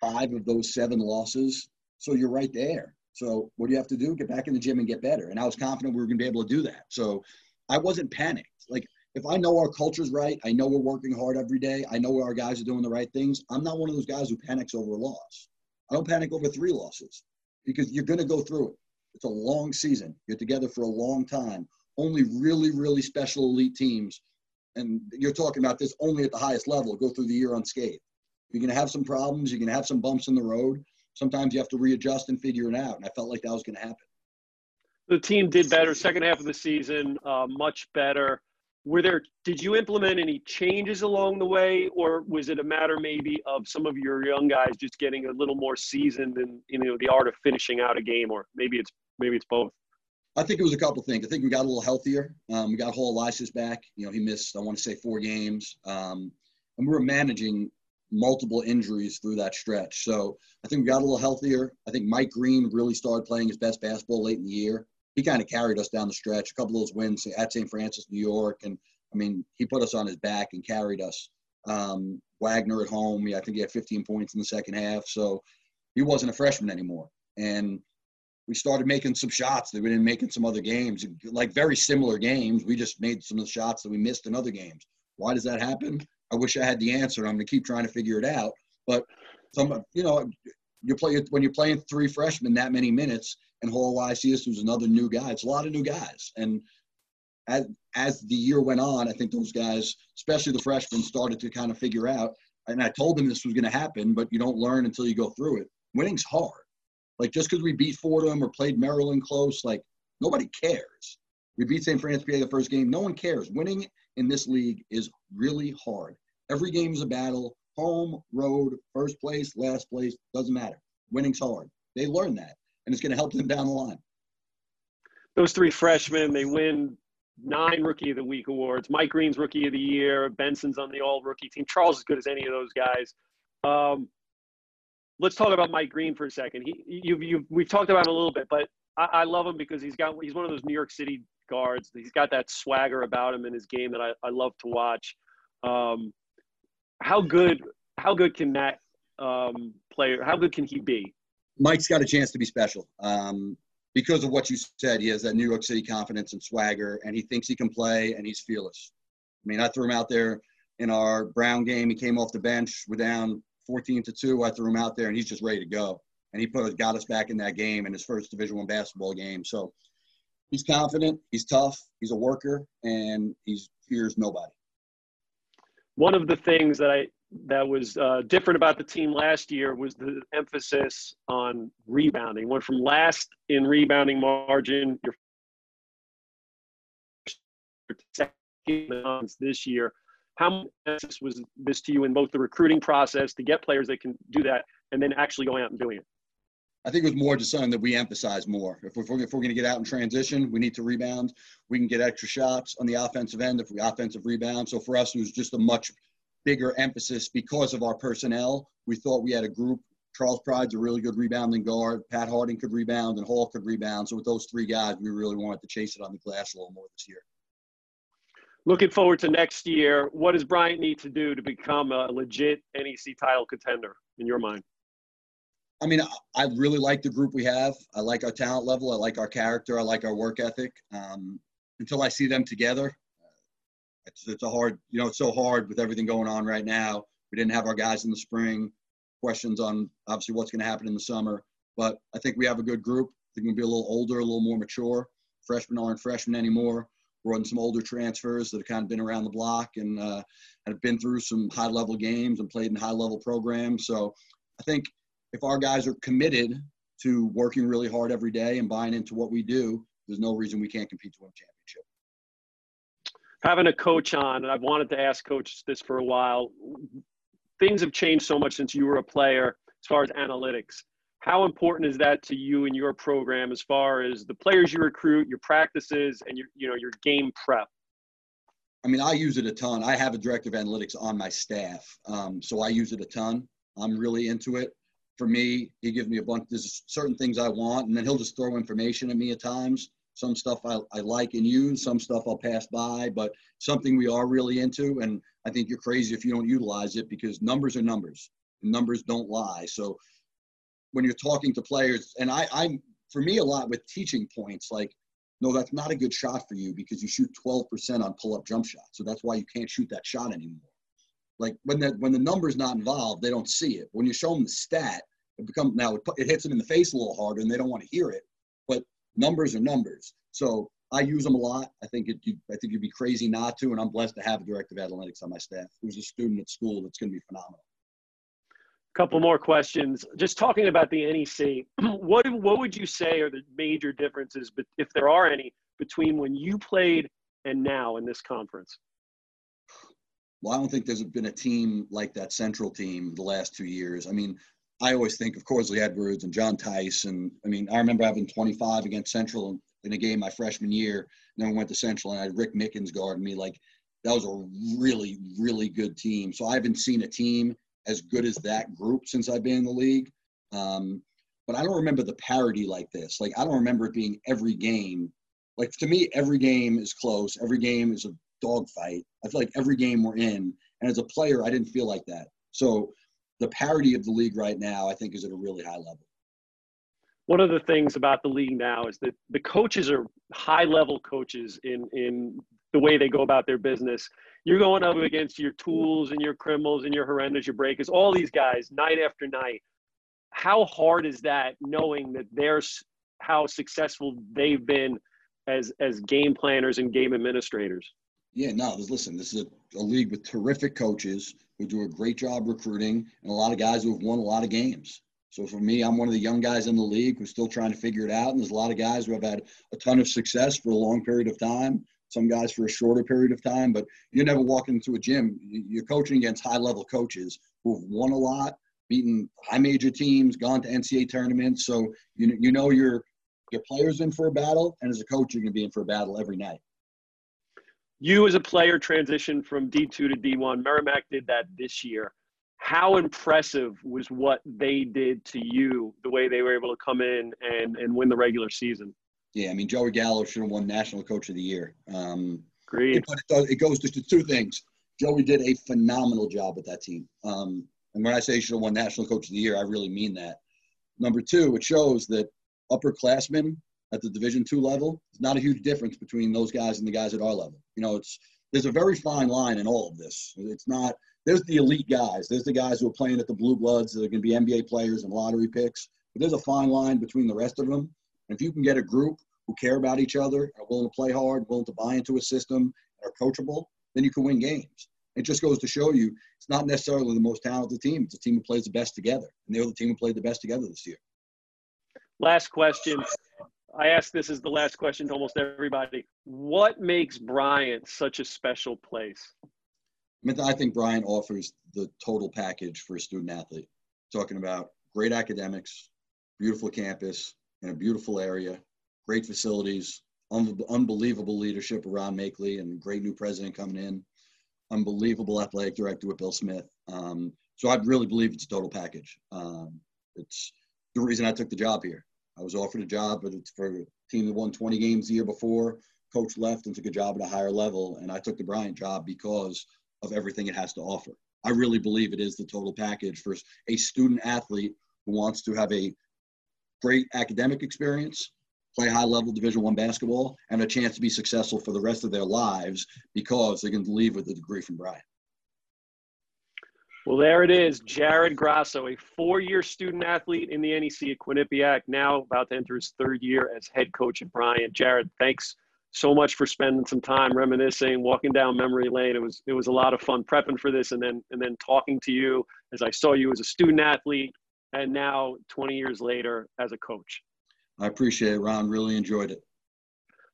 five of those seven losses. So you're right there. So what do you have to do? Get back in the gym and get better. And I was confident we were going to be able to do that. So I wasn't panicked. Like if I know our culture's right, I know we're working hard every day. I know our guys are doing the right things. I'm not one of those guys who panics over a loss. I don't panic over three losses because you're going to go through it. It's a long season. You're together for a long time. Only really, really special elite teams, and you're talking about this only at the highest level, go through the year unscathed. You're going to have some problems. You're going to have some bumps in the road. Sometimes you have to readjust and figure it out. And I felt like that was going to happen. The team did better second half of the season, uh, much better. Were there? Did you implement any changes along the way, or was it a matter maybe of some of your young guys just getting a little more seasoned in you know the art of finishing out a game, or maybe it's maybe it's both? I think it was a couple things. I think we got a little healthier. Um, we got Hall Elisias back. You know, he missed I want to say four games, um, and we were managing multiple injuries through that stretch. So I think we got a little healthier. I think Mike Green really started playing his best basketball late in the year. He kind of carried us down the stretch. A couple of those wins at St. Francis, New York, and I mean he put us on his back and carried us. Um, Wagner at home, yeah, I think he had 15 points in the second half. So he wasn't a freshman anymore, and we started making some shots that we didn't make in some other games, like very similar games. We just made some of the shots that we missed in other games. Why does that happen? I wish I had the answer. I'm going to keep trying to figure it out. But some, you know, you play when you're playing three freshmen that many minutes, and Hall Elisias was another new guy. It's a lot of new guys, and as as the year went on, I think those guys, especially the freshmen, started to kind of figure out. And I told them this was going to happen, but you don't learn until you go through it. Winning's hard. Like just because we beat Fordham or played Maryland close, like nobody cares. We beat St. Francis PA the first game. No one cares. Winning in this league is really hard. Every game is a battle. Home, road, first place, last place, doesn't matter. Winning's hard. They learn that, and it's going to help them down the line. Those three freshmen, they win nine Rookie of the Week awards. Mike Green's Rookie of the Year. Benson's on the All Rookie team. Charles is good as any of those guys. Um, let's talk about Mike Green for a second. He, you, you, we've talked about him a little bit, but I, I love him because he's got he's one of those New York City guards. He's got that swagger about him in his game that I, I love to watch. Um, how good how good can that um, player? How good can he be? Mike's got a chance to be special. Um, because of what you said, he has that New York City confidence and swagger, and he thinks he can play, and he's fearless. I mean, I threw him out there in our Brown game. He came off the bench. We're down 14 to two. I threw him out there, and he's just ready to go. And he put got us back in that game in his first Division One basketball game. So he's confident. He's tough. He's a worker, and he fears nobody. One of the things that I that was uh, different about the team last year was the emphasis on rebounding. Went from last in rebounding margin, your this year. How much was this to you in both the recruiting process to get players that can do that, and then actually going out and doing it? I think it was more just something that we emphasize more. If we're, if we're going to get out in transition, we need to rebound. We can get extra shots on the offensive end if we offensive rebound. So for us, it was just a much bigger emphasis because of our personnel. We thought we had a group. Charles Pride's a really good rebounding guard. Pat Harding could rebound, and Hall could rebound. So with those three guys, we really wanted to chase it on the glass a little more this year. Looking forward to next year. What does Bryant need to do to become a legit NEC title contender in your mind? I mean, I really like the group we have. I like our talent level. I like our character. I like our work ethic. Um, until I see them together, it's, it's a hard, you know, it's so hard with everything going on right now. We didn't have our guys in the spring. Questions on obviously what's going to happen in the summer. But I think we have a good group. They're going to be a little older, a little more mature. Freshmen aren't freshmen anymore. We're on some older transfers that have kind of been around the block and uh, have been through some high level games and played in high level programs. So I think if our guys are committed to working really hard every day and buying into what we do, there's no reason we can't compete to win a championship having a coach on, and I've wanted to ask coach this for a while. Things have changed so much since you were a player as far as analytics. How important is that to you and your program as far as the players you recruit, your practices, and your you know your game prep? I mean, I use it a ton. I have a director of analytics on my staff, um, so I use it a ton. I'm really into it. For me, he gives me a bunch. There's certain things I want, and then he'll just throw information at me at times. Some stuff I, I like and use, some stuff I'll pass by, but something we are really into. And I think you're crazy if you don't utilize it because numbers are numbers. Numbers don't lie. So when you're talking to players, and I, I'm for me a lot with teaching points like, no, that's not a good shot for you because you shoot 12% on pull-up jump shots. So that's why you can't shoot that shot anymore. Like when that when the number's not involved, they don't see it. When you show them the stat, it becomes now it, it hits them in the face a little harder, and they don't want to hear it. But numbers are numbers. So I use them a lot. I think it, you, I think you'd be crazy not to, and I'm blessed to have a director of analytics on my staff who's a student at school that's going to be phenomenal. Couple more questions. Just talking about the NEC, [CLEARS THROAT] what what would you say are the major differences, but if there are any, between when you played and now in this conference? Well, I don't think there's been a team like that Central team the last two years. I mean, I always think of Corsley Edwards and John Tice. And I mean, I remember having 25 against Central in a game my freshman year. And then we went to Central and I had Rick Mickens guarding me. Like, that was a really, really good team. So I haven't seen a team as good as that group since I've been in the league. Um, but I don't remember the parity like this. Like, I don't remember it being every game. Like, to me, every game is close. Every game is a dogfight. I feel like every game we're in. And as a player, I didn't feel like that. So the parity of the league right now, I think, is at a really high level. One of the things about the league now is that the coaches are high level coaches in in the way they go about their business. You're going up against your Tooles and your Krimmels and your Herendas, your Braicas, all these guys night after night. How hard is that knowing that there's how successful they've been as as game planners and game administrators? Yeah, no, listen, this is a, a, league with terrific coaches who do a great job recruiting and a lot of guys who have won a lot of games. So for me, I'm one of the young guys in the league who's still trying to figure it out. And there's a lot of guys who have had a ton of success for a long period of time, some guys for a shorter period of time. But you're never walk into a gym, you're coaching against high level coaches who've won a lot, beaten high major teams, gone to NCAA tournaments. So you, you know your, your players in for a battle, and as a coach, you're going to be in for a battle every night you as a player transitioned from D2 to D1. Merrimack did that this year. How impressive was what they did to you, the way they were able to come in and, and win the regular season? Yeah, I mean, Joey Gallo should have won National Coach of the Year. Um, Great. But it, does, it goes to two things. Joey did a phenomenal job with that team. Um, and when I say he should have won National Coach of the Year, I really mean that. Number two, it shows that upperclassmen at the Division two level is not a huge difference between those guys and the guys at our level. You know, it's there's a very fine line in all of this. It's not there's the elite guys. There's the guys who are playing at the blue bloods that are going to be NBA players and lottery picks. But there's a fine line between the rest of them. If you can get a group who care about each other, are willing to play hard, willing to buy into a system, and are coachable, then you can win games. It just goes to show you it's not necessarily the most talented team. It's a team who plays the best together. And they're the team who played the best together this year. Last question. I ask this as the last question to almost everybody. What makes Bryant such a special place? I think Bryant offers the total package for a student athlete. Talking about great academics, beautiful campus, in a beautiful area, great facilities, un- unbelievable leadership around Machtley, and great new president coming in, unbelievable athletic director with Bill Smith. Um, so I really believe it's a total package. Um, it's the reason I took the job here. I was offered a job, but it's for a team that won 20 games the year before. Coach left and took a job at a higher level, and I took the Bryant job because of everything it has to offer. I really believe it is the total package for a student athlete who wants to have a great academic experience, play high level Division One basketball, and a chance to be successful for the rest of their lives because they can leave with a degree from Bryant. Well, there it is. Jared Grasso, a four year student athlete in the NEC at Quinnipiac, now about to enter his third year as head coach at Bryant. Jared, thanks so much for spending some time reminiscing, walking down memory lane. It was it was a lot of fun prepping for this and then and then talking to you as I saw you as a student athlete and now 20 years later as a coach. I appreciate it, Ron. Really enjoyed it.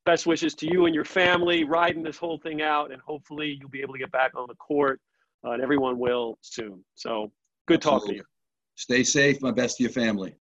Best wishes to you and your family riding this whole thing out, and hopefully you'll be able to get back on the court, uh, and everyone will soon. So good talk to you. Stay safe. My best to your family.